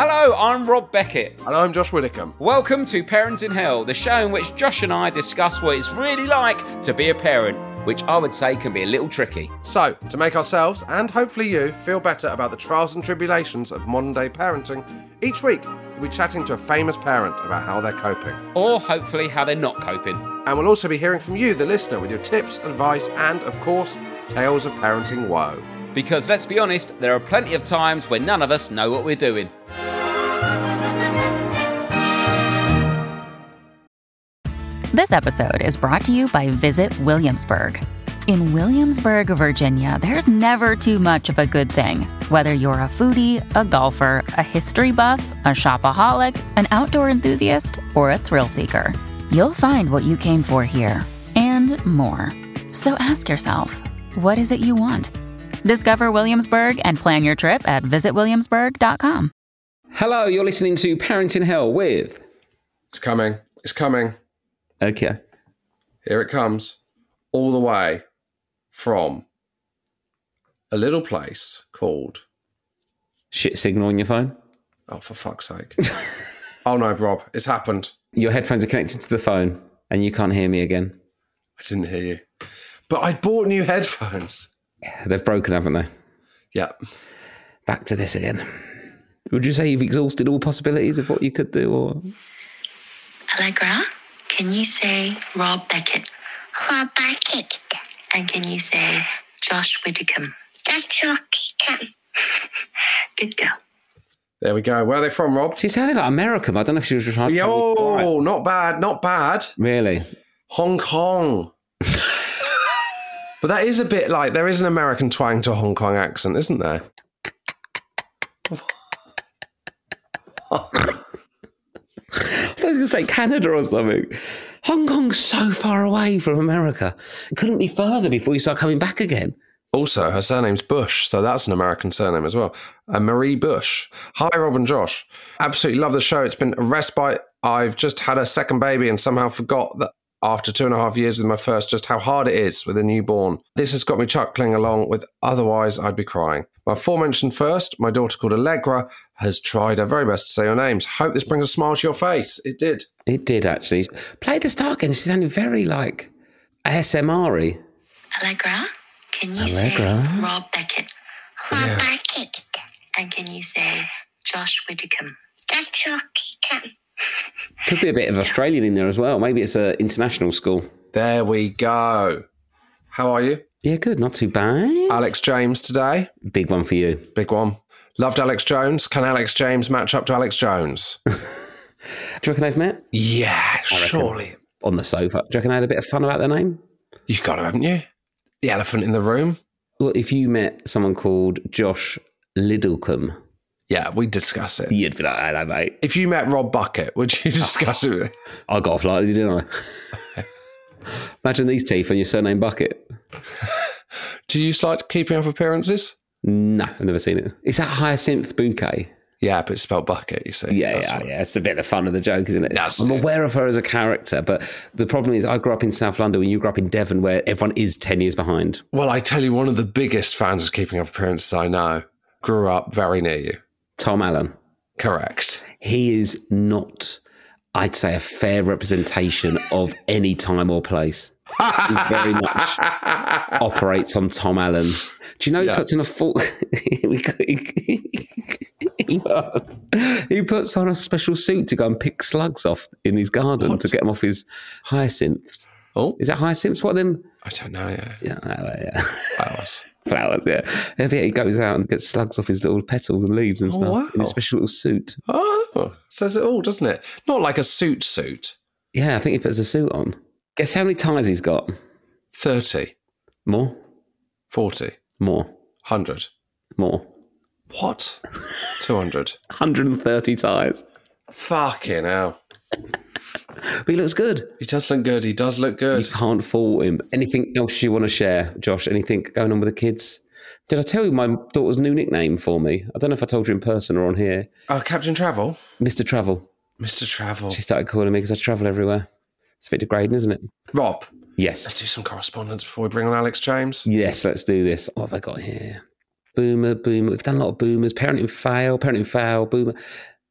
Hello, I'm Rob Beckett. And I'm Josh Widdicombe. Welcome to Parenting Hell, the show in which Josh and I discuss what it's really like to be a parent, which I would say can be a little tricky. So, to make ourselves and hopefully you feel better about the trials and tribulations of modern day parenting, each week we'll be chatting to a famous parent about how they're coping. Or hopefully how they're not coping. And we'll also be hearing from you, the listener, with your tips, advice, and of course, tales of parenting woe. Because let's be honest, there are plenty of times when none of us know what we're doing. This episode is brought to you by Visit Williamsburg. In Williamsburg, Virginia, there's never too much of a good thing. Whether you're a foodie, a golfer, a history buff, a shopaholic, an outdoor enthusiast, or a thrill seeker, you'll find what you came for here and more. So ask yourself, what is it you want? Discover Williamsburg and plan your trip at visitwilliamsburg.com. Hello, you're listening to Parenting Hell with. It's coming. It's coming. Okay. Here it comes. All the way from a little place called. Shit signal on your phone? Oh, for fuck's sake. oh no, Rob, it's happened. Your headphones are connected to the phone and you can't hear me again. I didn't hear you. But I bought new headphones. They've broken, haven't they? Yeah. Back to this again. Would you say you've exhausted all possibilities of what you could do, or Allegra, can you say Rob Beckett? Rob Beckett. And can you say Josh Widdicombe? Josh Widdicombe. Good girl. There we go. Where are they from, Rob? she sounded like American. I don't know if she was trying to. Yo, not bad, not bad. Really? Hong Kong. but that is a bit like there is an American twang to a Hong Kong accent, isn't there? I was going to say Canada or something. Hong Kong's so far away from America. It couldn't be further before you start coming back again. Also, her surname's Bush, so that's an American surname as well. Uh, Marie Bush. Hi, Rob and Josh. Absolutely love the show. It's been a respite. I've just had a second baby and somehow forgot that after two and a half years with my first, just how hard it is with a newborn. This has got me chuckling along with otherwise I'd be crying. My aforementioned first, my daughter called Allegra, has tried her very best to say your names. Hope this brings a smile to your face. It did. It did actually. Play the start again. She sounded very like ASMR Allegra, can you Allegra. say Rob Beckett? Rob Yeah. Beckett. And can you say Josh Widdicombe? Josh Widdicombe. Could be a bit of Australian in there as well. Maybe it's a international school. There we go. How are you? Yeah, good. Not too bad. Alex James today. Big one for you. Big one. Loved Alex Jones. Can Alex James match up to Alex Jones? Do you reckon they've met yeah, surely. on the sofa? Do you reckon they had a bit of fun about their name? You've got to, haven't you? The elephant in the room. Well, if you met someone called Josh Liddlecombe, Yeah, we discuss it. you'd be like, hello, mate. If you met Rob Bucket, would you discuss it? with- I got off lightly, didn't I? Imagine these teeth on your surname Bucket. Do you like keeping up appearances? No, I've never seen it. Is that Hyacinth Bouquet? Yeah, but it's spelled Bucket, you see. Yeah, That's yeah, what- yeah. It's a bit of the fun of the joke, isn't it? That's I'm it. aware of her as a character, but the problem is I grew up in South London when you grew up in Devon, where everyone is 10 years behind. Well, I tell you, one of the biggest fans of keeping up appearances I know grew up very near you. Tom Allen. Correct. He is not, I'd say, a fair representation of any time or place. He very much operates on Tom Allen. Do you know he Yeah. puts on a full? he, puts on a special suit to go and pick slugs off in his garden What? to get them off his hyacinths. Oh, Is that hyacinths? What them? I don't know. Yeah, Yeah, yeah. Flowers. Yeah, yeah. He goes out and gets slugs off his little petals and leaves and Oh, stuff in wow. a special little suit. Oh, says it all, doesn't it? Not like a suit suit. Yeah, I think he puts a suit on. Guess how many ties he's got? 30, More, 40, more, 100. more. What? 200. 130 ties. Fucking hell. But he looks good. He does look good. He does look good. You can't fault him. Anything else you want to share, Josh? Anything going on with the kids? Did I tell you my daughter's new nickname for me? I don't know if I told you in person or on here. Oh, Captain Travel? Mr. Travel. Mr. Travel. She started calling me because I travel everywhere. It's a bit degrading, isn't it? Rob, Yes. let's do some correspondence before we bring on Alex James. Yes, let's do this. What have I got here? Boomer, boomer. We've done a lot of boomers. Parenting fail, parenting fail, boomer.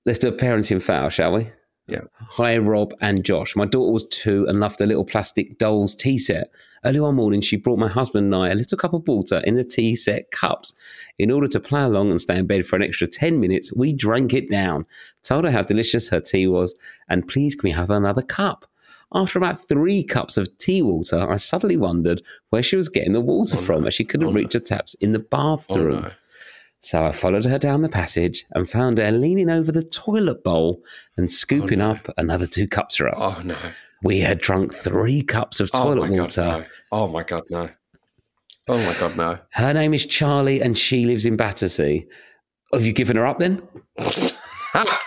Let's do a parenting fail, shall we? Yeah. Hi, Rob and Josh. My daughter was two and loved a little plastic dolls tea set. Early one morning, she brought my husband and I a little cup of water in the tea set cups. In order to play along and stay in bed for an extra 10 minutes, we drank it down. Told her how delicious her tea was, and please can we have another cup? After about three cups of tea water, I suddenly wondered where she was getting the water oh, from as she couldn't oh, reach the taps in the Oh, bathroom. no. So I followed her down the passage and found her leaning over the toilet bowl and scooping oh, up another two cups for us. Oh, no. We had drunk three cups of Oh, toilet my water. God, no. Oh, my God, no. Oh, my God, no. Her name is Charlie and she lives in Battersea. Have you given her up then? that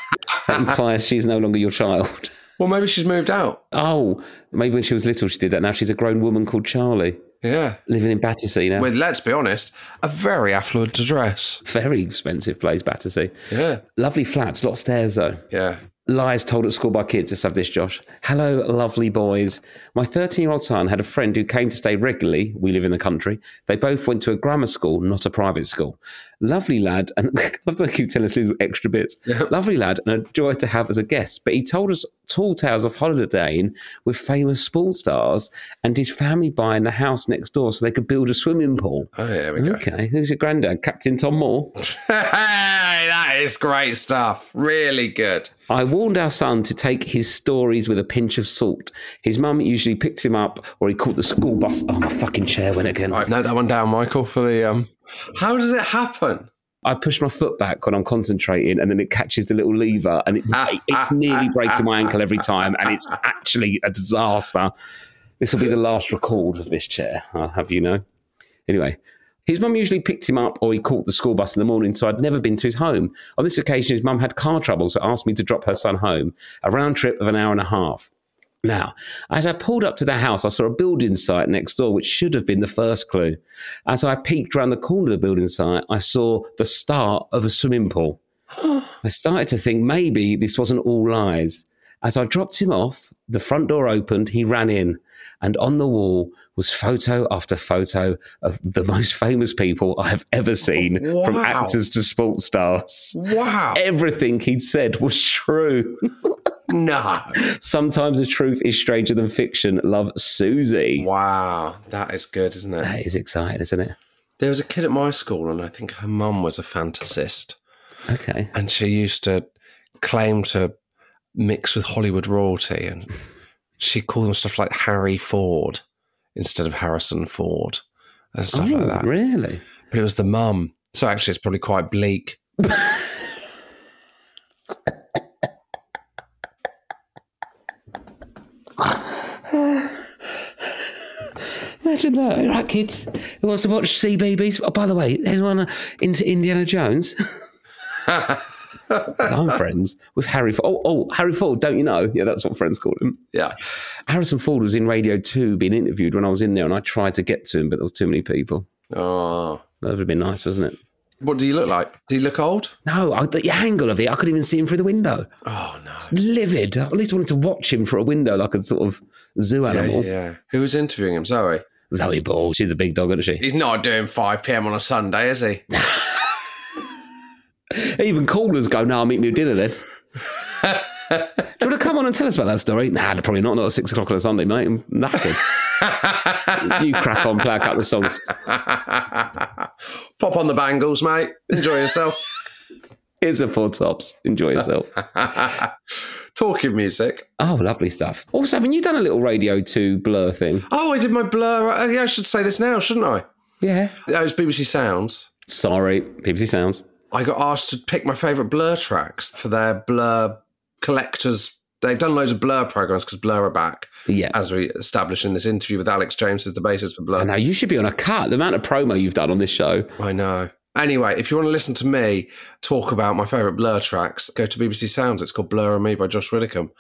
implies she's no longer your child. Well, maybe she's moved out. Oh, maybe when she was little she did that. Now she's a grown woman called Charlie, Yeah. living in Battersea now. With, let's be honest, a very affluent address. Very expensive place, Battersea. Yeah. Lovely flats, lot of stairs though. Yeah. Lies told at school by kids. Let's have this, Josh. Hello, lovely boys. My 13 year old son had a friend who came to stay regularly. We live in the country. They both went to a grammar school, not a private school. Lovely lad, and I love that they keep telling us these extra bits. Lovely lad, and a joy to have as a guest. But he told us tall tales of holidaying with famous sports stars and his family buying the house next door so they could build a swimming pool. Oh, yeah, there we go. Okay, who's your granddad? Captain Tom Moore? hey, that is great stuff. Really good. I warned our son to take his stories with a pinch of salt. His mum usually picked him up or he caught the school bus. Oh, my fucking chair went again. Right, note that one down, Michael, for the. um. How does it happen? I push my foot back when I'm concentrating and then it catches the little lever and it, ah, it's ah, nearly ah, breaking my ankle every time and it's actually a disaster. This will be the last record of this chair, I'll have you know. Anyway, his mum usually picked him up or he caught the school bus in the morning, so I'd never been to his home. On this occasion, his mum had car trouble, so asked me to drop her son home, a round trip of an hour and a half. Now, as I pulled up to the house, I saw a building site next door, which should have been the first clue. As I peeked round the corner of the building site, I saw the start of a swimming pool. I started to think maybe this wasn't all lies. As I dropped him off, the front door opened, he ran in, and on the wall was photo after photo of the most famous people I have ever seen, from actors to sports stars. Wow. Everything he'd said was true. No. Sometimes the truth is stranger than fiction. Love Susie. Wow. That is good, isn't it? That is exciting, isn't it? There was a kid at my school, and I think her mum was a fantasist. Okay. And she used to claim to mix with Hollywood royalty. And she called them stuff like Harry Ford instead of Harrison Ford and stuff oh, like that. really? But it was the mum. So actually, it's probably quite bleak. Imagine that. Right, kids. Who wants to watch CBBC? Oh, by the way, anyone into Indiana Jones? I'm friends with Harry Ford. Oh, oh, Harry Ford, don't you know? Yeah, that's what friends call him. Yeah. Harrison Ford was in Radio 2 being interviewed when I was in there, and I tried to get to him, but there was too many people. Oh. That would have been nice, wasn't it? What do you look like? Do you look old? No, I, the angle of it, I couldn't even see him through the window. Oh, no. It's livid. I at least wanted to watch him through a window like a sort of zoo animal. yeah, yeah. Who was interviewing him? Zoe. Zoe Ball, she's a big dog, isn't she? He's not doing 5 p.m. on a Sunday, is he? Even callers go, no, I'll meet me at dinner then. Do you want to come on and tell us about that story? Nah, probably not. Not at six o'clock on a Sunday, mate. I'm knackered. you crack on, play a couple of songs. Pop on the bangles, mate. Enjoy yourself. It's a four tops. Enjoy yourself. Talking music. Oh, lovely stuff. Also, haven't you done a little Radio 2 blur thing? Oh, I did my blur. Yeah, I should say this now, shouldn't I? Yeah. That was BBC Sounds. Sorry, BBC Sounds. I got asked to pick my favourite Blur tracks for their Blur collectors. They've done loads of Blur programs because Blur are back, Yeah. as we established in this interview with Alex James as the bassist for Blur. Now, you should be on a cut. The amount of promo you've done on this show. I know. Anyway, if you want to listen to me talk about my favourite Blur tracks, go to BBC Sounds. It's called Blur and Me by Josh Widdicombe.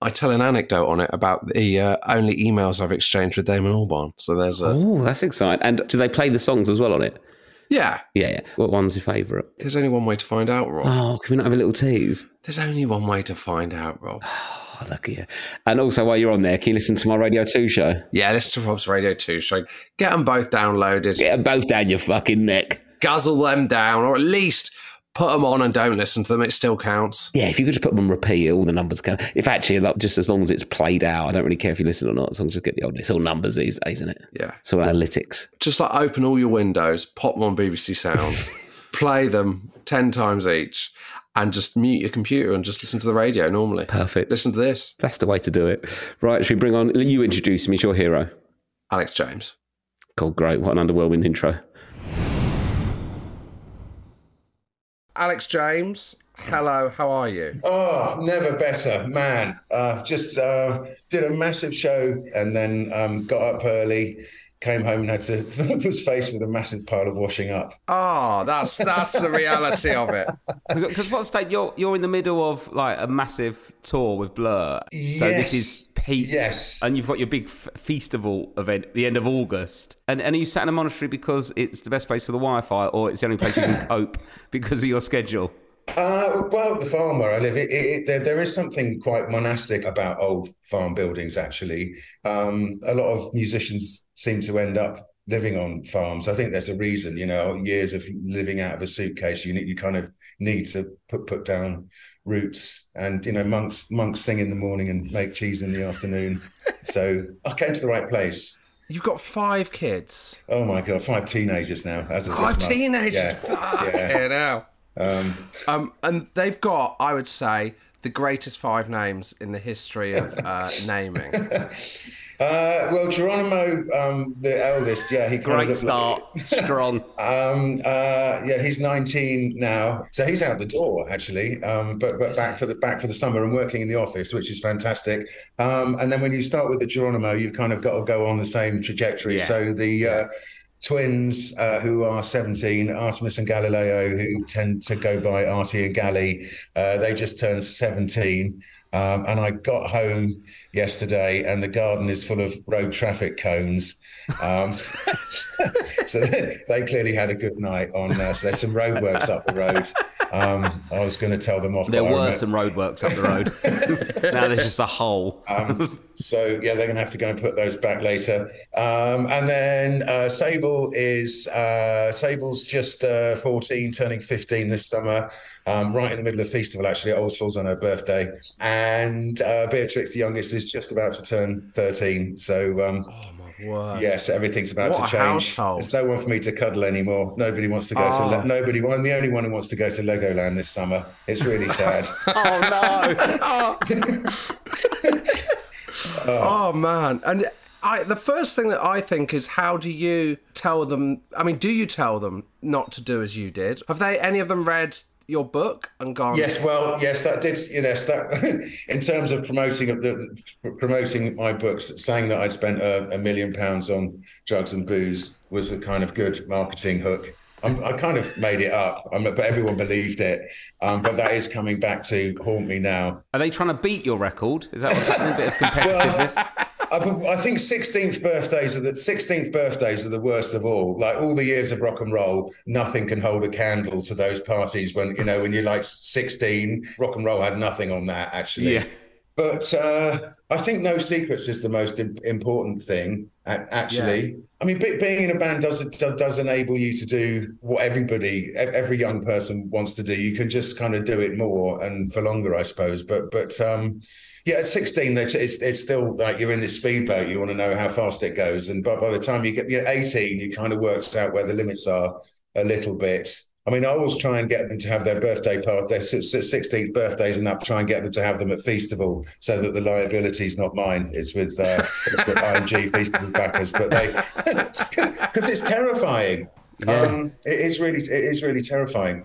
I tell an anecdote on it about the uh, only emails I've exchanged with Damon Albarn. So there's a Oh, that's exciting. And do they play the songs as well on it? Yeah. Yeah, yeah. What one's your favourite? There's only one way to find out, Rob. Oh, can we not have a little tease? There's only one way to find out, Rob. Oh, look at you. And also, while you're on there, can you listen to my Radio 2 show? Yeah, listen to Rob's Radio 2 show. Get them both downloaded. Get them both down your fucking neck. guzzle them down, or at least put them on and don't listen to them. It still counts. Yeah, if you could just put them on repeat, all the numbers can. If actually, like, just as long as it's played out, I don't really care if you listen or not. As long as you get the old, it's all numbers these days, isn't it? Yeah. It's all analytics. Just like open all your windows, pop them on BBC Sounds, play them 10 times each, and just mute your computer and just listen to the radio normally. Perfect. Listen to this. That's the way to do it. Right, should we bring on you? Introduce me, it's your hero. Alex James. Cool, great. What an underwhelming intro. Alex James, hello, how are you? Oh, never better, man. Uh, just uh, did a massive show and then um, got up early, came home and had to was faced with a massive pile of washing up. Oh, that's that's the reality of it. Because what state you're you're in the middle of like a massive tour with Blur. So this Yes. is peak. Yes. And you've got your big f- festival event the end of August. And and are you sat in a monastery because it's the best place for the Wi-Fi, or it's the only place you can cope because of your schedule? Uh, well, the farm where I live, it, it, it, there, there is something quite monastic about old farm buildings. Actually, um, a lot of musicians seem to end up living on farms. I think there's a reason. You know, years of living out of a suitcase, you need, you kind of need to put put down roots. And you know, monks monks sing in the morning and make cheese in the afternoon. so I came to the right place. You've got five kids. Oh my god, five teenagers now. As of Five this month. teenagers. Yeah, yeah. yeah, now. Um, Um, and they've got, I would say, the greatest five names in the history of uh, naming. Uh, well, Geronimo, um, the eldest, yeah, he Great of looked like- start, strong. Um, uh, yeah, he's 19 now, so he's out the door actually. Um, but but back for the back for the summer and working in the office, which is fantastic. Um, and then when you start with the Geronimo, you've kind of got to go on the same trajectory. Yeah. So the uh, twins uh, who are 17, Artemis and Galileo, who tend to go by Artie and Galley. uh, they just turned 17. Um, and I got home yesterday, and the garden is full of road traffic cones. Um, so they, they clearly had a good night on. Uh, so there's some roadworks up the road. Um, I was going to tell them off. There were some roadworks up the road. now there's just a hole. um, so yeah, they're going to have to go and put those back later. Um, and then uh, Sable is uh, Sable's just uh, 14, turning 15 this summer. Um, right in the middle of festival, actually, it always falls on her birthday. And uh, Beatrix, the youngest, is just about to turn 13. So um, Oh word. Yes, everything's about What to change. household. There's no one for me to cuddle anymore. Nobody wants to go to Oh. Le- nobody. I'm the only one who wants to go to Legoland this summer. It's really sad. oh no! Oh. oh man, and I the first thing that I think is how do you tell them? I mean, do you tell them not to do as you did? Have they any of them read your book and gone? yes, well, yes, that did. Yes, that in terms of promoting of the the- promoting my books, saying that I'd spent a, a million pounds on drugs and booze was a kind of good marketing hook. I'm, I kind of made it up, I'm, but everyone believed it. Um, but that is coming back to haunt me now. Are they trying to beat your record? Is that what's happening? A bit of competitiveness. I, I think 16th birthdays are the 16th birthdays are the worst of all. Like all the years of rock and roll, nothing can hold a candle to those parties when you know when you're like 16. Rock and roll had nothing on that actually. Yeah. But uh, I think No Secrets is the most im- important thing. Actually, I mean, be- being in a band does do- does enable you to do what everybody, every young person wants to do. You can just kind of do it more and for longer, I suppose. But but um, yeah, at 16, they're- it's it's still like you're in this speedboat. You want to know how fast it goes, and but by the time you get you're 18, you kind of works out where the limits are a little bit. I mean, I always try and get them to have their birthday party, their si- si- 16th birthdays and up, try and get them to have them at Feastival so that the liability is not mine. It's with, uh, it's with ING Feastival backers, but they, because it's terrifying. Um, it is really, it is really terrifying.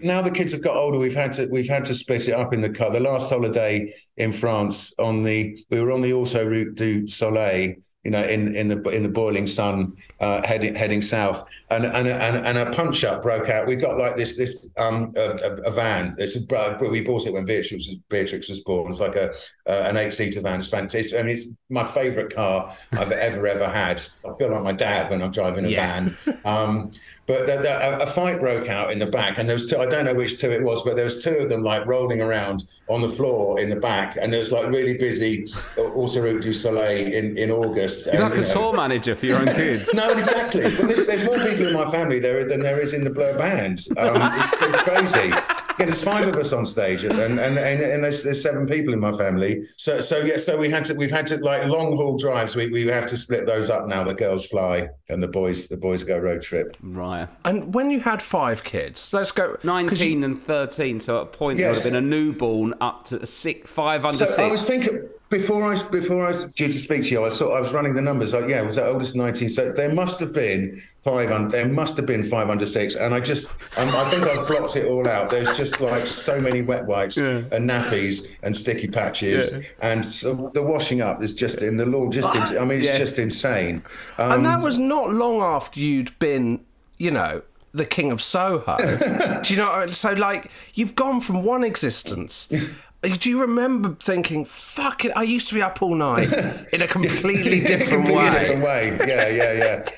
Now the kids have got older. We've had to we've had to split it up in the car. The last holiday in France on the we were on the autoroute du Soleil, you know, in in the in the boiling sun, uh, heading heading south, and and and, and a punch up broke out. We got like this this um a, a, van. Uh, we bought it when Beatrix was Beatrix was born. It's like a uh, an eight seater van. It's fantastic. I mean, it's my favourite car I've ever ever had. I feel like my dad when I'm driving a Yeah. van. Um, but the, the, a, fight broke out in the back, and there was two. I don't know which two it was, but there was two of them like rolling around on the floor in the back, and it was like really busy. Also, Route du Soleil in in August, breakfast. You're and, like you a know- tour manager for your own kids. no, exactly. But there's, there's more people in my family there than there is in the Blur band. Um, it's, it's crazy. Yeah, there's five of us on stage, and and, and, and there's, there's seven people in my family. So so yeah, so we had to we've had to like long haul drives. We, we have to split those up now. The girls fly and the boys the boys go road trip. Right. And when you had five kids, let's go 19 you- and 13, so at a point there would Yes. have been a newborn up to a six, five under So six. I was thinking before I before I was due to speak to you, I saw I was running the numbers. Like, yeah, it was the oldest nineteen. So there must have been five. Un, there must have been five under six. And I just, um, I think I've blocked it all out. There's just like so many wet wipes and nappies and sticky patches, and so the washing up is just in the law. Just, in, I mean, it's Yeah. just insane. Um, and that was not long after you'd been, you know, the king of Soho. Do you know? So, like, you've gone from one existence. Do you remember thinking, "Fuck it"? I used to be up all night in a completely different completely way. different way. Yeah, yeah, yeah.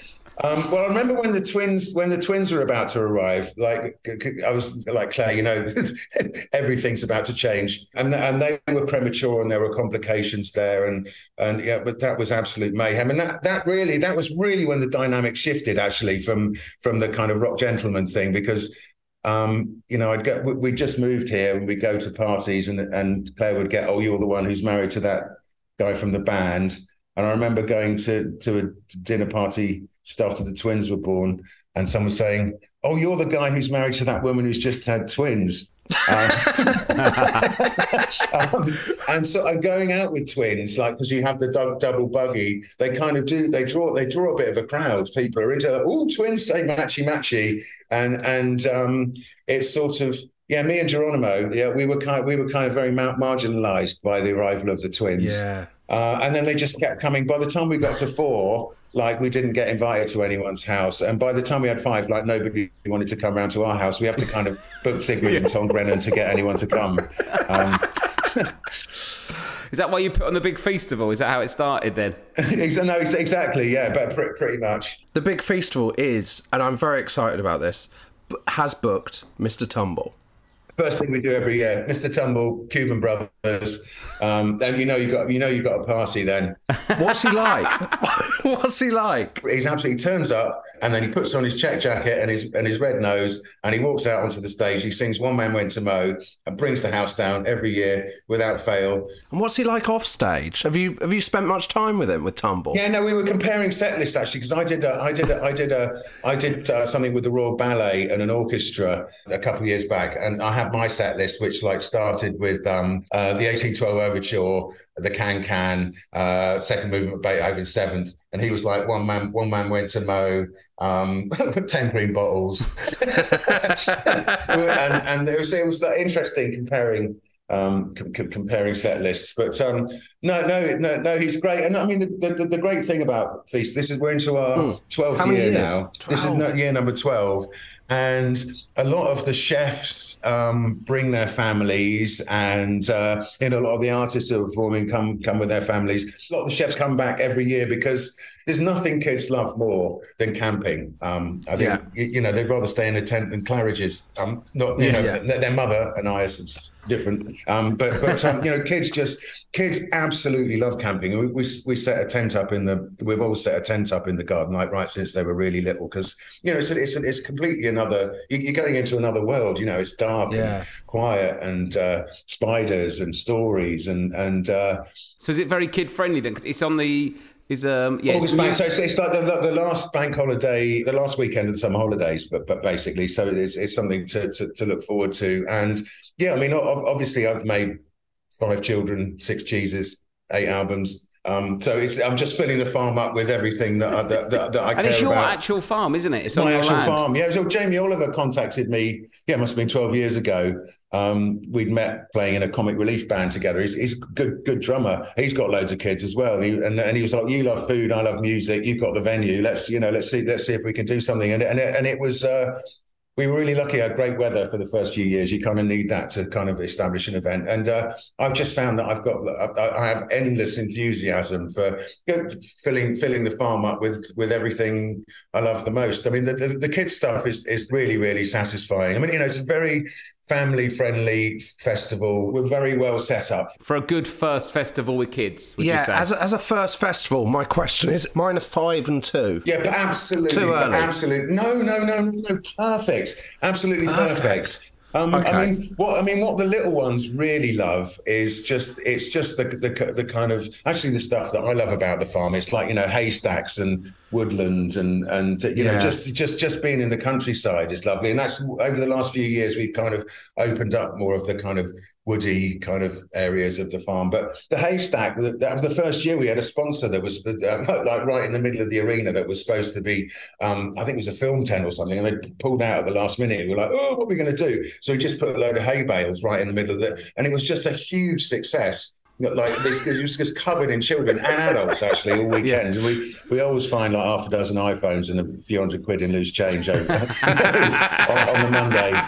Um, well, I remember when the twins when the twins were about to arrive. Like I was like Claire, you know, everything's about to change, and and they were premature, and there were complications there, and and yeah, but that was absolute mayhem, and that that really that was really when the dynamic shifted actually from from the kind of rock gentleman thing because um, you know, I'd go, we just moved here and we go to parties and, and Claire would get, oh, you're the one who's married to that guy from the band. And I remember going to, to a dinner party just after the twins were born and someone saying, oh, you're the guy who's married to that woman who's just had twins. Um, and so I'm going out with twins, like because you have the dou- double buggy. They kind of do. They draw. They draw a bit of a crowd. People are into. all twins say matchy matchy, and and um, it's sort of yeah. Me and Geronimo, yeah, we were kind. Of, We were kind of very mar- marginalised by the arrival of the twins. Yeah. Uh, and then they just kept coming. By the time we got to four, like we didn't get invited to anyone's house. And by the time we had five, like nobody wanted to come round to our house. We have to kind of book Sigmund and Tom Brennan to get anyone to come. Um, Is that why you put on the big festival? Is that how it started then? no, exactly. Yeah, but pre- pretty much. The big festival is, and I'm very excited about this, b- has booked Mr. Tumble. First thing we do every year, Mr. Tumble, Cuban Brothers. Um, then you know you got you know you got a party. Then What's he like? What's he like? he's absolutely turns up and then he puts on his check jacket and his and his red nose and he walks out onto the stage. He sings "One Man Went to Mow" and brings the house down every year without fail. And what's he like off stage? Have you have you spent much time with him with Tumble? Yeah, no, we were comparing set lists actually because I did a, I did a, I did a, I did uh, something with the Royal Ballet and an orchestra a couple of years back, and I had my set list which like started with um, uh, the 1812 Overture, the Can Can, uh, second movement, Beethoven's seventh, and he was like one man, one man went to mow, um, ten green bottles, and and it was it was like, interesting comparing um, com- com- comparing set lists. But um, no, no, no, no, he's great. And I mean, the, the, the great thing about Feast, this is we're into our twelfth How year now. This is year number twelve, and a lot of the chefs um, bring their families, and uh, a lot of the artists are performing come come with their families. A lot of the chefs come back every year because. There's nothing kids love more than camping. Um, I think Yeah. you, know they'd rather stay in a tent than Claridge's. Um, not you Yeah. know Yeah. their, their mother and I is different. Um, but but um, you know, kids just kids absolutely love camping. We, we we set a tent up in the. We've all set a tent up in the garden, like right since they were really little, because you know it's it's it's completely another. you- You're going into another world. You know, it's dark and quiet and uh, spiders and stories and and. Uh, So is it very kid friendly then? It's on the is um yeah. August it's- bank. So it's, it's like the, the last bank holiday, the last weekend of the summer holidays, but but basically, so it's it's something to to, to look forward to. And yeah, I mean, obviously, I've made five children, six cheeses, eight albums. Um, so it's I'm just filling the farm up with everything that I, that, that, that I and care it's your about. actual farm, isn't it? It's my actual land. farm. Yeah, so Jamie Oliver contacted me. Yeah, it must have been twelve years ago. Um, we'd met playing in a comic relief band together. He's, he's a good, good drummer. He's got loads of kids as well. And he, and, and he was like, "You love food, I love music. You've got the venue. Let's, you know, let's see, let's see if we can do something." And and it, and it was. Uh, we were really lucky. Had great weather for the first few years. You kind of need that to kind of establish an event. And uh, I've just found that I've got I I have endless enthusiasm for you know, filling filling the farm up with with everything I love the most. I mean, the the, the kids stuff is is really really satisfying. I mean, you know, it's very family friendly festival. We're very well set up. For a good first festival with kids, would you Yeah, as a, as a first festival, my question is mine are five and two. Yeah, but absolutely, Too early. absolutely. No, no, no, no, no. Perfect, absolutely perfect. Perfect. Um, Okay. I mean, what I mean, what the little ones really love is just it's just the, the the kind of actually the stuff that I love about the farm. It's like you know haystacks and woodland and and you know just just just being in the countryside is lovely. And that's over the last few years we've kind of opened up more of the kind of woody kind of areas of the farm. But the haystack, the, the, the first year we had a sponsor that was uh, like right in the middle of the arena that was supposed to be, um, I think it was a film tent or something, and they pulled out at the last minute. We were like, oh, what are we going to do? So we just put a load of hay bales right in the middle of it, and it was just a huge success. Like this, it was just covered in children and adults actually all weekend. And we we always find like half a dozen iPhones and a few hundred quid in loose change over, on, on the Monday.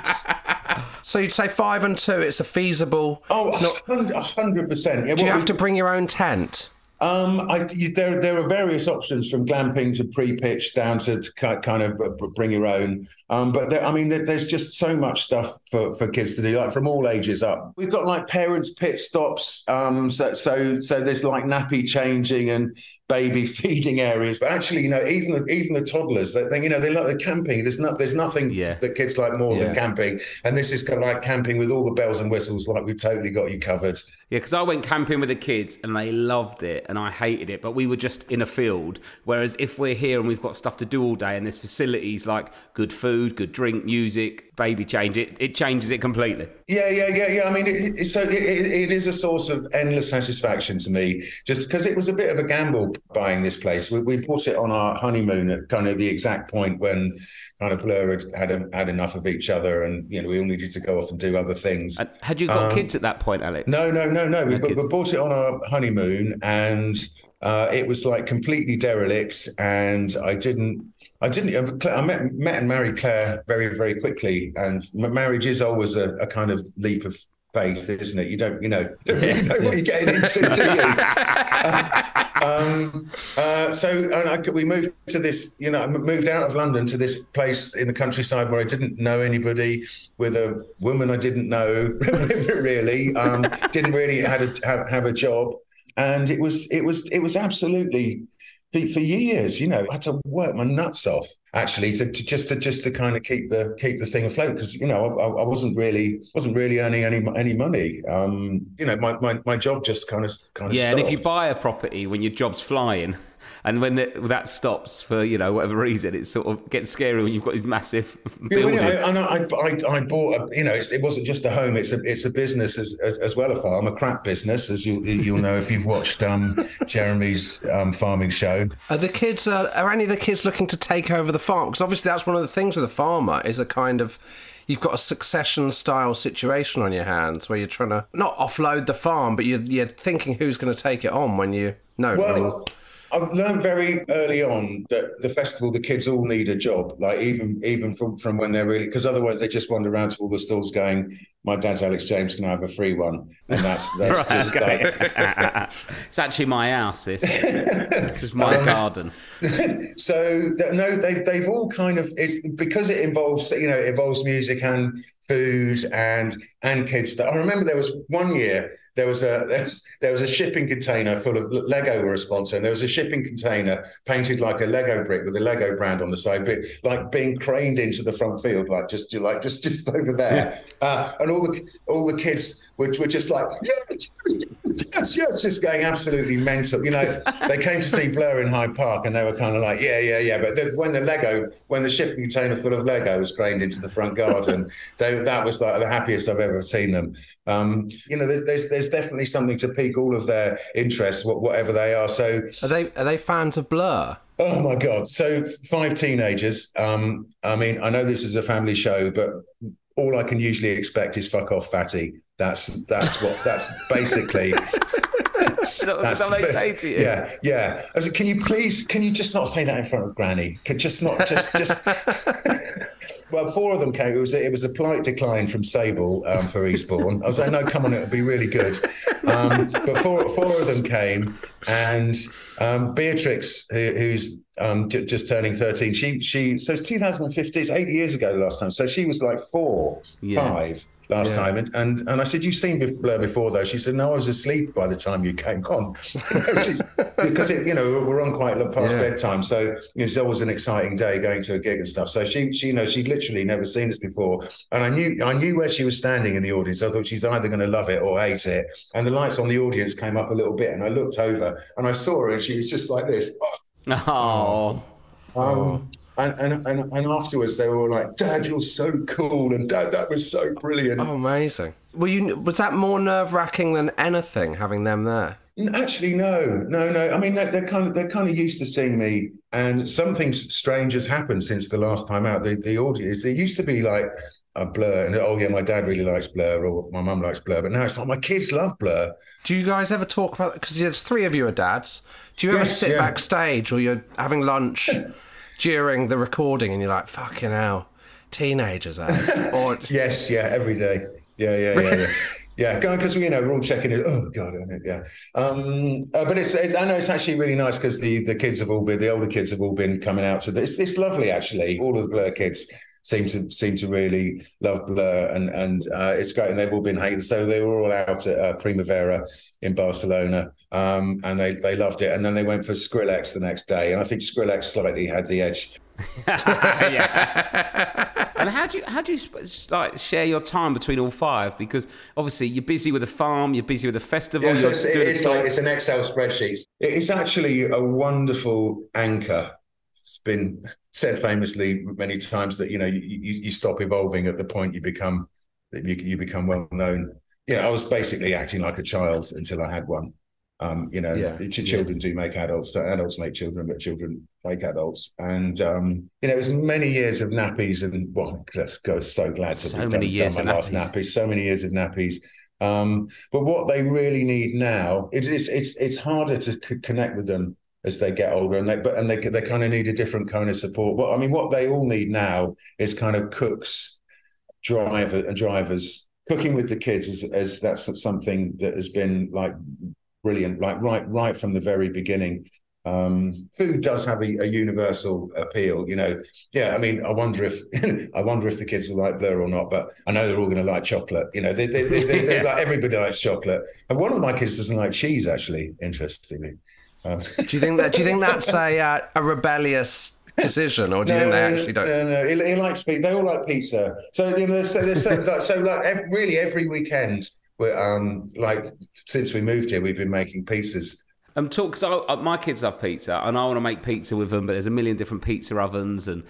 So you'd say five and two. It's a feasible. Oh, it's not- a hundred percent. Yeah, do you what have we- to bring your own tent? Um, I, there, there are various options from glamping to pre-pitch down to, to kind of bring your own. Um, but there, I mean, there, there's just so much stuff for, for kids to do, like from all ages up. We've got like parents' pit stops. Um, so so so there's like nappy changing and baby feeding areas. But actually, you know, even the, even the toddlers, they, they you know they like the camping. There's not there's nothing Yeah. that kids like more Yeah. than camping. And this is kind of like camping with all the bells and whistles. Like we've totally got you covered. Yeah, because I went camping with the kids and they loved it and I hated it, but we were just in a field. Whereas if we're here and we've got stuff to do all day and there's facilities like good food, good drink, music, baby change, it, it changes it completely. Yeah, yeah, yeah, yeah. I mean, it, it, so it, it it is a source of endless satisfaction to me, just because it was a bit of a gamble buying this place. We, we bought it on our honeymoon at kind of the exact point when kind of Blur had had, had enough of each other, and you know we all needed to go off and do other things. And had you got Um, kids at that point, Alex? No, no, no, no. We, we bought it on our honeymoon, and uh, it was like completely derelict. And I didn't, I didn't. I met, met and married Claire very, very quickly. And marriage is always a, a kind of leap of faith, isn't it? You don't, you know, don't really know what you're getting into, do you? um, uh, so I, we moved to this, you know, I moved out of London to this place in the countryside where I didn't know anybody, with a woman I didn't know really, um, didn't really had a, have, have a job, and it was it was it was absolutely for, for years, you know, I had to work my nuts off actually to, to just to just to kind of keep the keep the thing afloat because you know I, I wasn't really wasn't really earning any any money. Um, you know, my, my, my job just kind of kind of Yeah, and if you buy a property when your job's flying, and when the, that stops for you know whatever reason, it sort of gets scary when you've got these massive Yeah, well, buildings. yeah, I, I, I, I bought, a, you know, it's, it wasn't just a home; it's a, it's a business as, as, as well. A farm, a crap business, as you you'll know if you've watched um, Jeremy's um, farming show. Are the kids? Uh, are any of the kids looking to take over the farm? Because obviously that's one of the things with a farmer is a kind of you've got a succession style situation on your hands where you're trying to not offload the farm, but you're, you're thinking who's going to take it on when you no. I mean, Well, I've learned very early on that the festival, the kids all need a job. Like even even from from when they're really, because otherwise they just wander around to all the stalls going, "My dad's Alex James, can I have a free one?" And that's that's Right, just okay. like. it's actually my house. This, this is my um, garden. so no, they've they've all kind of it's because it involves you know it involves music and food and and kids stuff. I remember there was one year there was a there was, there was a shipping container full of Lego were a sponsor, and there was a shipping container painted like a Lego brick with a Lego brand on the side, but like being craned into the front field, like just like just just over there, uh, and all the all the kids were, were just like yes, yes, yes, just going absolutely mental. You know, they came to see Blur in Hyde Park, and they were kind of like yeah, yeah, yeah. But the, when the Lego, when the shipping container full of Lego was craned into the front garden, they, that was like the happiest I've ever seen them. Um, you know, there's, there's there's definitely something to pique all of their interests, whatever they are. So are they are they fans of Blur? Oh my God. So five teenagers. Um, I mean, I know this is a family show, but all I can usually expect is fuck off fatty. That's that's what that's basically That's what they say to you. yeah, yeah. I was like, can you please can you just not say that in front of Granny? Can just not just just Well, four of them came. It was a, it was a polite decline from Sable um, for Eastbourne. I was like, no, come on, it'll be really good. Um, but four four of them came, and um, Beatrix, who, who's um, j- just turning thirteen, she she so it's 2015, it's eight years ago the last time. So she was like four, Yeah. five last Yeah. time, and, and and I said, "You've seen Blur before, though." She said, "No, I was asleep by the time you came on," because it, you know we're on quite late past Yeah. bedtime, so you know, it's always an exciting day going to a gig and stuff. So she, she, you know, she'd literally never seen us before, and I knew I knew where she was standing in the audience. I thought she's either going to love it or hate it. And the lights on the audience came up a little bit, and I looked over and I saw her, and she was just like this. Oh, Um, and, and, and, and afterwards, they were all like, Dad, you're so cool. And Dad, that was so brilliant. Oh, amazing. Were you? Was that more nerve wracking than anything having them there? Actually, no, no, no. I mean, they're, they're kind of they're kind of used to seeing me, and something strange has happened since the last time out. The the audience, there used to be like a blur, and oh yeah, my dad really likes Blur, or my mum likes Blur, but now it's like my kids love Blur. Do you guys ever talk about? Because there's three of you are dads. Do you ever Yes, sit yeah. backstage or you're having lunch during the recording and you're like, "Fucking hell, teenagers!" Eh? or Yes, yeah, every day. Yeah, yeah, yeah, yeah. Yeah, because you know we're all checking it. Oh god, isn't it? yeah. Um, uh, but it's, it's I know it's actually really nice because the the kids have all been the older kids have all been coming out to this. It's lovely actually. All of the Blur kids seem to seem to really love Blur and and uh, it's great. And they've all been hated, So they were all out at uh, Primavera in Barcelona, um, and they they loved it. And then they went for Skrillex the next day, and I think Skrillex slightly had the edge. Yeah. and how do you how do you sp- like share your time between all five? Because obviously you're busy with a farm, you're busy with a festival. Yeah, so it's, it's like it's an Excel spreadsheet. It's actually a wonderful anchor. It's been said famously many times that you know you, you, you stop evolving at the point you become that you, you become well known. You know, I was basically acting like a child until I had one. Um, you know, Yeah, children do make adults, adults make children, but children make adults. And um, you know, it was many years of nappies, and well, let's go. So glad to So have done, done my last nappies. nappies. So many years of nappies. Um, but what they really need now, it is it's it's harder to c- connect with them as they get older, and they but and they they kind of need a different kind of support. Well, I mean, what they all need now is kind of cooks, driver and drivers. Cooking with the kids is, is that's something that has been like brilliant, like right right from the very beginning. Um, food does have a, a universal appeal, you know. Yeah, I mean, I wonder if I wonder if the kids will like Blur or not, but I know they're all going to like chocolate. You know, they, they, they, they, they- like everybody likes chocolate, and one of my kids doesn't like cheese. Actually, interestingly, um, do you think that? Do you think that's a uh, a rebellious decision, or do you think they actually don't? No, no, he, he likes pizza. They all like pizza. So you know, so so, like, so like ev- really every weekend, we're um like since we moved here, we've been making pizzas. Um, talk because my kids love pizza, and I want to make pizza with them. But there's a million different pizza ovens and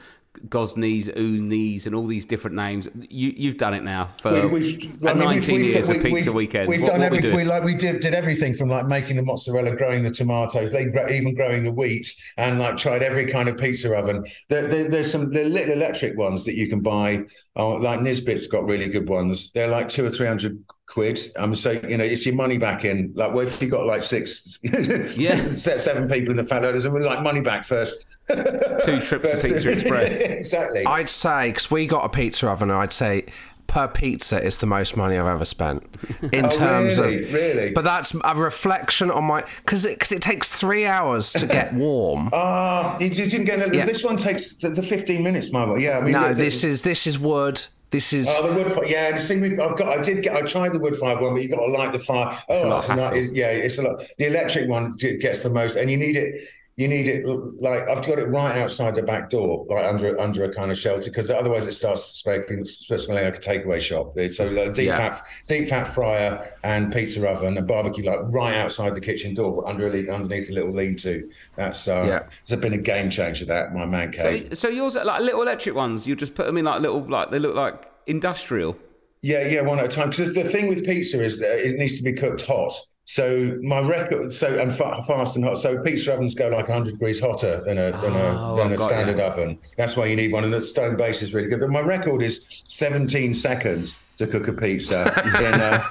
Gozneys, Oonis, and all these different names. You, you've done it now for We- we've- uh, I mean, 19 we've- years we- of pizza we've- weekend. We've What- done what everything. We, like we did, did everything from like making the mozzarella, growing the tomatoes, even growing the wheat, and like tried every kind of pizza oven. There, there, there's some the little electric ones that you can buy. Oh, like Nisbet's got really good ones. They're like two or three hundred quid. Um, saying, you know, it's your money back in. Like, well, if you got like six, Yeah. se- seven people in the fat loaders, and we're like money back first. Two trips to Pizza Express. exactly. I'd say because we got a pizza oven, and I'd say per pizza is the most money I've ever spent in Oh, terms really? of Really? But that's a reflection on my because it because it takes three hours to get warm. Ah, you, you didn't get. Yeah. This one takes the, the 15 minutes, my boy. Yeah, I mean, no, the- the- this is this is wood. This is Oh, the wood fire. Yeah, see, we, I've got. I did get. I tried the wood fire one, but you've got to light the fire. Oh, a lot it's of not- it's- yeah, it's a lot. The electric one gets the most, and you need it. You need it like I've got it right outside the back door, like under under a kind of shelter, because otherwise it starts smoking, smelling like a takeaway shop. So like deep Yeah. fat, deep fat fryer and pizza oven and barbecue, like right outside the kitchen door, under a, underneath a little lean-to. That's uh, Yeah. it's been a game changer. That my man cave. So, so yours are like little electric ones. You just put them in like little, like they look like industrial. Yeah, yeah, one at a time. Because the thing with pizza is that it needs to be cooked hot. So my record, so and fa- fast and hot. So pizza ovens go like 100 degrees hotter than a than Oh, a than I've a standard you. oven. That's why you need one. And the stone base is really good. But my record is 17 seconds to cook a pizza. in a,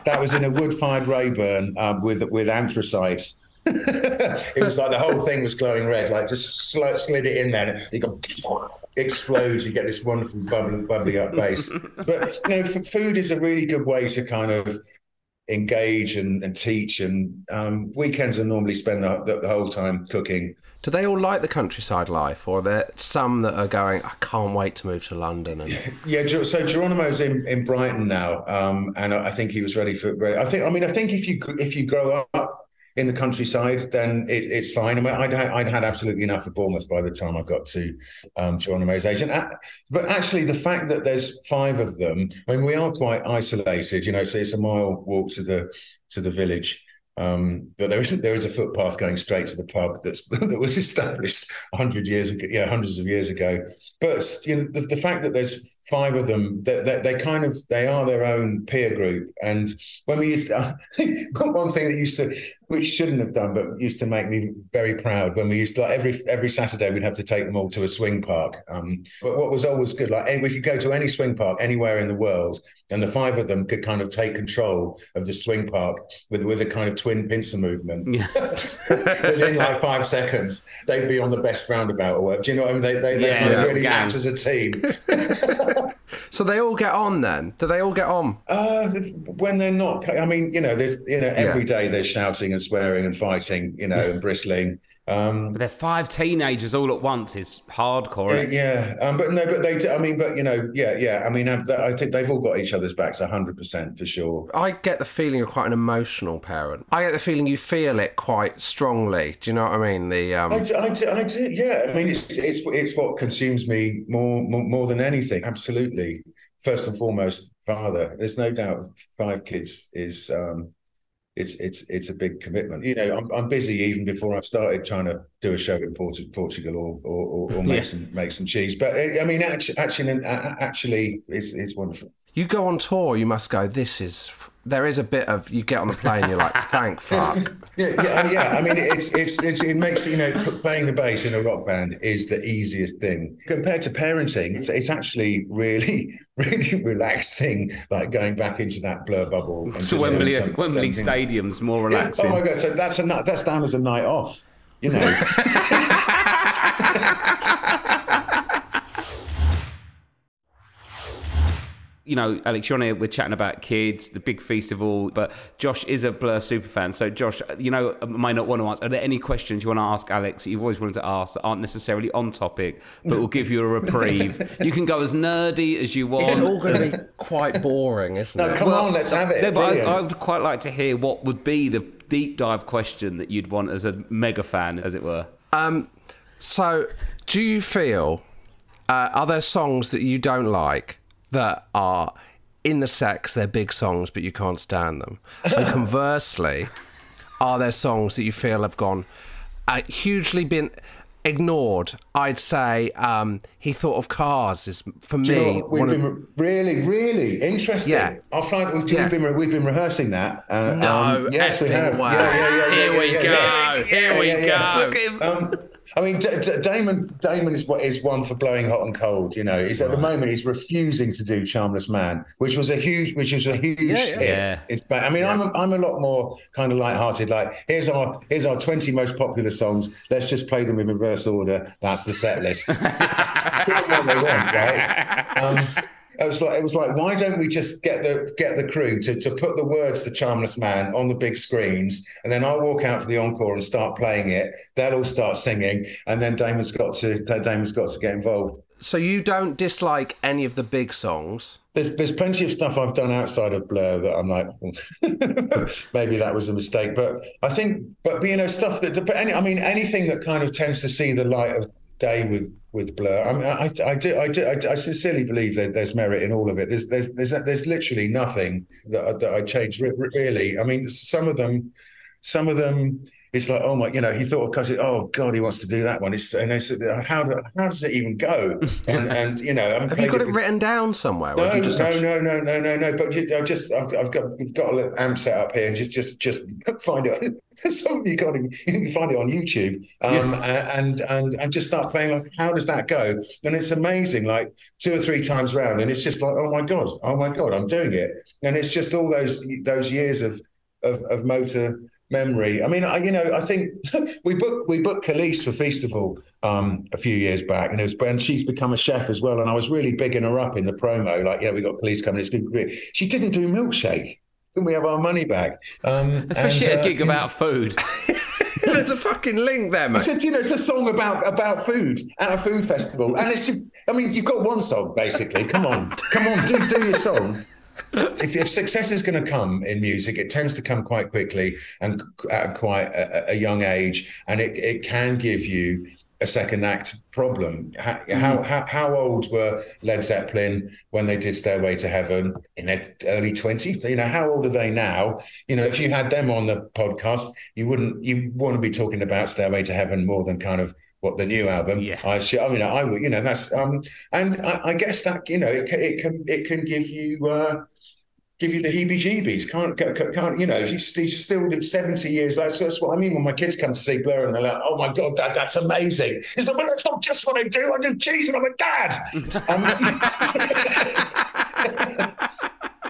that was in a wood-fired Rayburn um, with with anthracite. it was like the whole thing was glowing red. Like just sl- slid it in there, and you go explodes. You get this wonderful bubbly, bubbly up base. But you know, f- food is a really good way to kind of engage and, and teach. And um, weekends are normally spent the, the, the whole time cooking. Do they all like the countryside life, or are there some that are going? I can't wait to move to London. And Yeah, so Geronimo's in, in Brighton now, um, and I I think he was ready for. I think, I mean, I think if you if you grow up in the countryside, then it, it's fine. I mean, I'd, had- I'd had absolutely enough of Bournemouth by the time I got to um, Geronimo's age, but actually, the fact that there's five of them, I mean, we are quite isolated, you know. So it's a mile walk to the to the village. Um, but there is there is a footpath going straight to the pub that's that was established hundred years ago, yeah, hundreds of years ago. But you know, the, the fact that there's five of them, that they, they, kind of they are their own peer group. And when we used to, I think one thing that used to, which shouldn't have done, but used to make me very proud when we used to like every every Saturday we'd have to take them all to a swing park. Um, but what was always good, like eh, we could go to any swing park anywhere in the world, and the five of them could kind of take control of the swing park with with a kind of twin pincer movement. yeah. Within like five seconds, they'd be on the best roundabout or whatever. Do you know what I mean? They they, they Yeah, kind of really gang. act as a team. so they all get on then? Do they all get on? Uh, when they're not, I mean, you know, there's, you know, every day they're shouting and swearing and fighting, you know, and bristling. Um, But they're five teenagers all at once is hardcore. yeah, yeah. Um, but no, but they, do- I mean, but you know, yeah, yeah. I mean, I, I think they've all got each other's backs, hundred percent for sure. I get the feeling you're quite an emotional parent. I get the feeling you feel it quite strongly. Do you know what I mean? The um, I do, I do, I do, yeah. I mean, it's it's it's what consumes me more more, more than anything. Absolutely, first and foremost, father. There's no doubt. Five kids is um, it's it's it's a big commitment. You know, I'm I'm busy even before I started trying to do a show in Port- Portugal or or, or, or make Yeah. some make some cheese. But uh, I mean, actually, actually, actually, it's it's wonderful. You go on tour, you must go. This is. There is a bit of you get on the plane, you're like, thank fuck. Yeah, yeah, yeah. I mean, it's, it's it's it makes you know playing the bass in a rock band is the easiest thing compared to parenting. It's it's actually really really relaxing, like going back into that blur bubble. And So just doing Wembley, some- Wembley something- Stadium's more Yeah. relaxing. Oh my god! So that's a that's down as a night off. You know. You know, Alex, you're on here, we're chatting about kids, the Big Feastival, but Josh is a Blur super fan. So, Josh, you know, I might not want to answer. Are there any questions you want to ask Alex that you've always wanted to ask that aren't necessarily on topic, but will give you a reprieve? you can go as nerdy as you want. It's all going to be quite boring, isn't No, it? come on, let's have it. No, but I, I would quite like to hear what would be the deep dive question that you'd want as a mega fan, as it were. So, do you feel uh, are there songs that you don't like that are in the sex? They're big songs, but you can't stand them. And conversely, are there songs that you feel have gone uh, hugely been ignored? I'd say um, he thought of cars is for Do you know me. we've one of- re- really, really interesting. Yeah. Flight, we've, Yeah. been re- we've been rehearsing that. Uh, No, um, yes, we have. way. Yeah, yeah, yeah, yeah, Here we go. Here we go. Look at him. Um, I mean, D- D- Damon Damon is what is one for blowing hot and cold. You know, he's at the moment he's refusing to do Charmless Man, which was a huge, which was a huge Yeah, yeah. hit. Yeah. It's bad. I mean, I'm a, I'm a lot more kind of light-hearted. Like, here's our here's our 20 most popular songs. Let's just play them in reverse order. That's the set list. What they want, right? Um, it was like it was like why don't we just get the get the crew to, to put the words to Charmless Man on the big screens and then I'll walk out for the encore and start playing it. They'll all start singing and then Damon's got to Damon's got to get involved. so you don't dislike any of the big songs. There's there's plenty of stuff I've done outside of Blur that I'm like hmm. maybe that was a mistake, but I think but you know stuff that I mean anything that kind of tends to see the light of day with with Blur. I mean I, I do I do I, sincerely believe that there's merit in all of it. There's there's there's there's literally nothing that that I changed really. I mean some of them some of them it's like, oh my, you know, he thought of. Oh God, he wants to do that one. It's, and I said, how do, how does it even go? And, and you know, Have you got it written down somewhere? no, no, to- no, no, no, no, no. But you, I've just, I've, I've got, we've got a little amp set up here, and just, just, just find it. Some of you got, you can find it on YouTube, um, and and and just start playing. Like, how does that go? And it's amazing. Like two or three times round, and it's just like, oh my god, oh my god, I'm doing it. And it's just all those those years of of, of motor memory. I mean, I, you know, I think we booked we booked Kelis for Festival um, a few years back, and it was and she's become a chef as well. And I was really bigging her up in the promo, like, yeah, we got Kelis coming. It's good. She didn't do milkshake. can we have our money back? Um, Especially and, at a uh, gig about food. There's a fucking link there, mate. It's a, you know, it's a song about about food at a food festival, and it's. I mean, you've got one song basically. Come on, come on, do do your song. If, if success is going to come in music, it tends to come quite quickly and at quite a, a young age, and it, it can give you a second act problem. How, mm-hmm. how, how how old were Led Zeppelin when they did Stairway to Heaven in their early twenties? You know, how old are they now? You know, if you had them on the podcast, you wouldn't you want to be talking about Stairway to Heaven more than kind of what the new album. Yeah. I should, I mean, I would, you know, that's um, and I, I guess that you know, it can it can it can give you. uh Give you the heebie-jeebies. Can't, can't, can't you know? If you still seventy years, that's that's what I mean. When my kids come to see Blur and they're like, "Oh my god, Dad, that's amazing!" It's like, "Well, that's not just what I do. I do cheese and I'm a dad."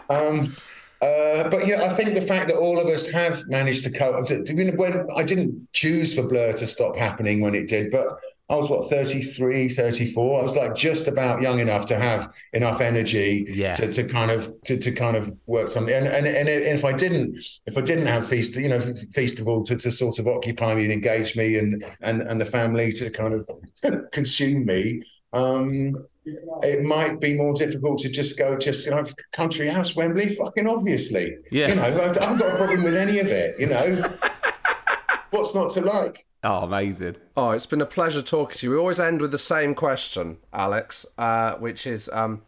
um, um, uh, but yeah, I think the fact that all of us have managed to cope. When I didn't choose for Blur to stop happening when it did, but I was what 33, 34. I was like just about young enough to have enough energy Yeah. to, to kind of to, to kind of work something. And, and and if I didn't if I didn't have feast, you know, festival to, to sort of occupy me and engage me and and and the family to kind of consume me. Um, it might be more difficult to just go just you know country house Wembley fucking obviously Yeah. you know I haven't got a problem with any of it you know what's not to like Oh, amazing. Oh, it's been a pleasure talking to you. We always end with the same question, Alex, uh, which is um,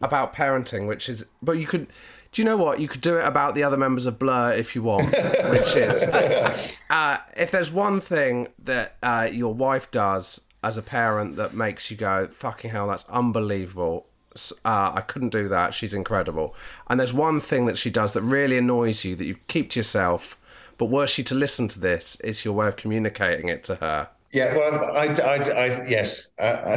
about parenting, which is, but you could, do you know what? You could do it about the other members of Blur if you want, which is, uh, if there's one thing that uh, your wife does as a parent that makes you go, fucking hell, that's unbelievable. Uh, I couldn't do that. She's incredible. And there's one thing that she does that really annoys you that you keep to yourself. But were she to listen to this, it's your way of communicating it to her. Yeah, well, I, I, I, yes, uh,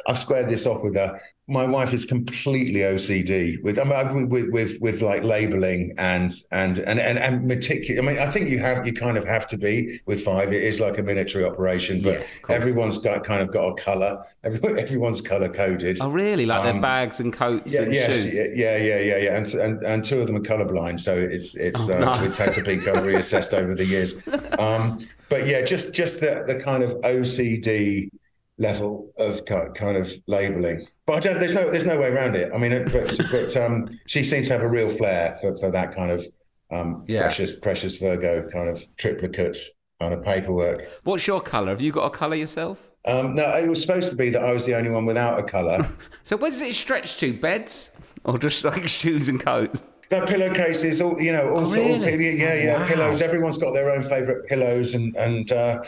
I've squared this off with her. My wife is completely OCD with, I mean, with, with, with like labeling and and and and, and meticulous. I mean, I think you have, you kind of have to be with five. It is like a military operation, but Yeah, everyone's got kind of got a color. Everyone, everyone's color coded. Oh, really? Like their Um, bags and coats Yeah, and yes, shoes? yeah, yeah, yeah, yeah, yeah, and, and and two of them are colorblind, so it's it's Oh, uh, no. it's had to be kind of reassessed over the years. Um, but yeah, just just the the kind of OCD level of kind of labeling. But I don't, there's no there's no way around it. I mean, but but um, she seems to have a real flair for, for that kind of um, Yeah. precious precious Virgo kind of triplicates kind of paperwork. What's your colour? Have you got a colour yourself? Um, no, it was supposed to be that I was the only one without a colour. So where does it stretch to? Beds? Or just like shoes and coats? No pillowcases, all you know, all, Oh, sort of- really? yeah, yeah, Wow. pillows. Everyone's got their own favourite pillows, and and uh,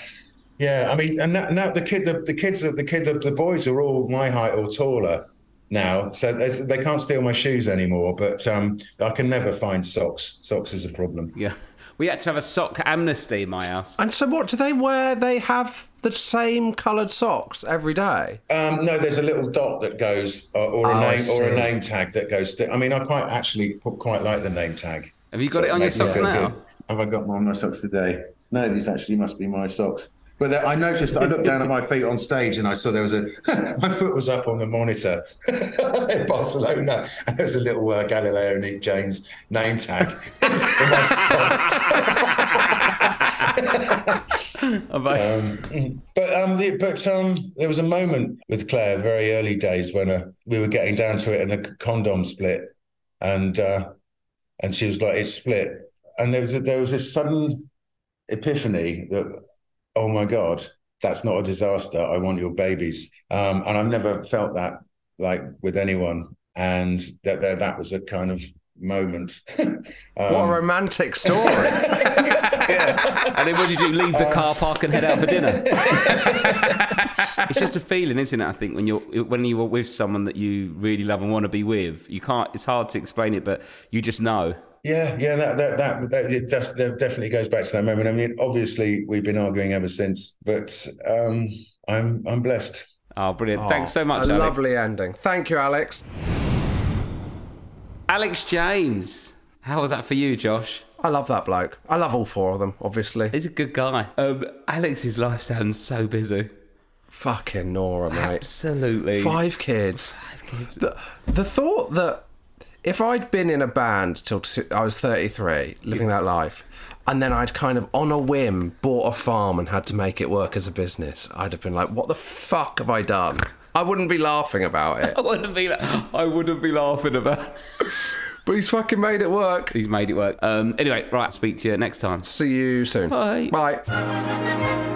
yeah, I mean, and now, now the kid, the, the kids, are- the kid, the, the boys are all my height or taller now, so they can't steal my shoes anymore. But um, I can never find socks. Socks is a problem. Yeah. We had to have a sock amnesty in my house. And so, what do they wear? They have the same coloured socks every day. Um, no, there's a little dot that goes, or, or Oh, name, or a name tag that goes. I mean, I quite actually quite like the name tag. Have you got So it on your socks now? good. Have I got my, my socks today? No, these actually must be my socks. But I noticed, I looked down at my feet on stage and I saw there was a, my foot was up on the monitor in Barcelona. And there was a little uh, Galileo Nick James name tag in my socks. Um, but um, the, but um, there was a moment with Claire, very early days, when uh, we were getting down to it, and the condom split, and uh, and she was like, "It's split," and there was a, there was this sudden epiphany that, oh my god, that's not a disaster. I want your babies, um, and I've never felt that like with anyone, and that that, that was a kind of moment. What a Um, romantic story. yeah. And then what do you do? Leave the car park and head out for dinner? it's just a feeling, isn't it? I think when you're when you're with someone that you really love and want to be with, you can't. It's hard to explain it, but you just know. Yeah, yeah, that that that, that it does, that definitely goes back to that moment. I mean, obviously we've been arguing ever since, but um, I'm I'm blessed. Oh, brilliant! Thanks so much, A Alex. lovely ending. Thank you, Alex. Alex James. How was that for you, Josh? I love that bloke. I love all four of them, obviously. He's a good guy. Um, Alex's life sounds so busy. Fucking Nora, mate. Absolutely. Five kids. Five kids. The, the thought that if I'd been in a band till t- I was 33, living that life, and then I'd kind of on a whim bought a farm and had to make it work as a business, I'd have been like, what the fuck have I done? I wouldn't be laughing about it. I wouldn't be. I wouldn't be laughing about. But he's fucking made it work. He's made it work. Um, anyway, right. Speak to you next time. See you soon. Bye. Bye.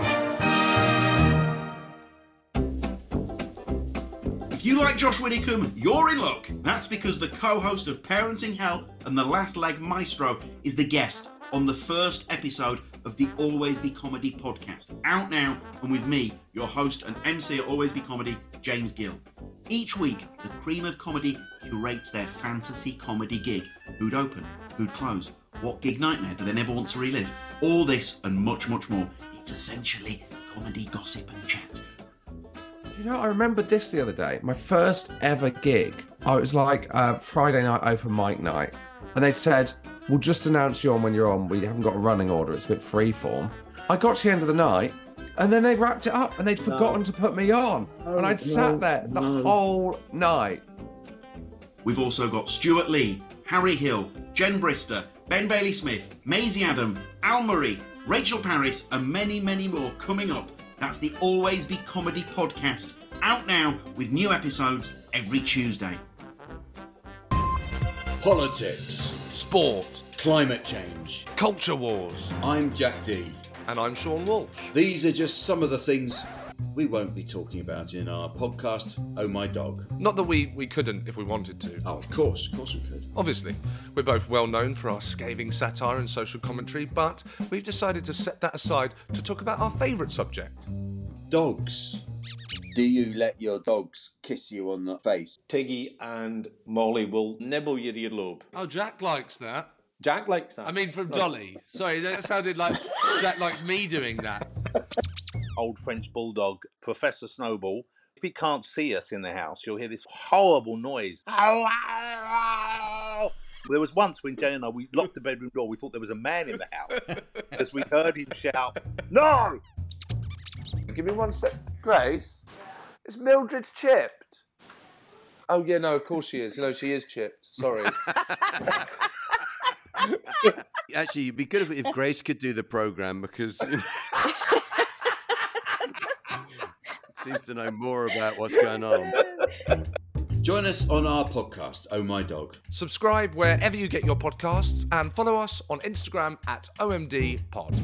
Josh Widdicombe, you're in luck. That's because the co host of Parenting Hell and The Last Leg Maestro is the guest on the first episode of the Always Be Comedy podcast. Out now, and with me, your host and MC at Always Be Comedy, James Gill. Each week, the cream of comedy curates their fantasy comedy gig. Who'd open? Who'd close? What gig nightmare do they never want to relive? All this and much, much more. It's essentially comedy gossip and chat. Do you know, I remembered this the other day. My first ever gig. Oh, it was like uh, Friday night open mic night. And they said, we'll just announce you on when you're on. We haven't got a running order. It's a bit free form. I got to the end of the night and then they wrapped it up and they'd forgotten to put me on. and I'd sat there the whole night. We've also got Stewart Lee, Harry Hill, Jen Brister, Ben Bailey Smith, Maisie Adam, Al Murray, Rachel Parris, and many, many more coming up. That's the Always Be Comedy podcast, out now with new episodes every Tuesday. Politics, Sport, climate change. culture wars. I'm Jack Dee. And I'm Sean Walsh. These are just some of the things we won't be talking about in our podcast, Oh My Dog. Not that we, we couldn't if we wanted to. Oh, of course, of course we could. Obviously, we're both well known for our scathing satire and social commentary, but we've decided to set that aside to talk about our favourite subject. Dogs. Do you let your dogs kiss you on the face? Tiggy and Molly will nibble your earlobe. Oh, Jack likes that. Jack likes that. I mean, from Dolly. Sorry, that sounded like Jack likes me doing that. Old French bulldog, Professor Snowball. If he can't see us in the house, you'll hear this horrible noise. There was once when Jane and I we locked the bedroom door. We thought there was a man in the house as we heard him shout, "No!" Give me one sec. Grace, is Mildred chipped? Oh, yeah, no, of course she is. No, she is chipped. Sorry. Actually, it'd be good if, if Grace could do the program because you know, seems to know more about what's going on. Join us on our podcast, Oh My Dog. Subscribe wherever you get your podcasts and follow us on Instagram at OMD Pod.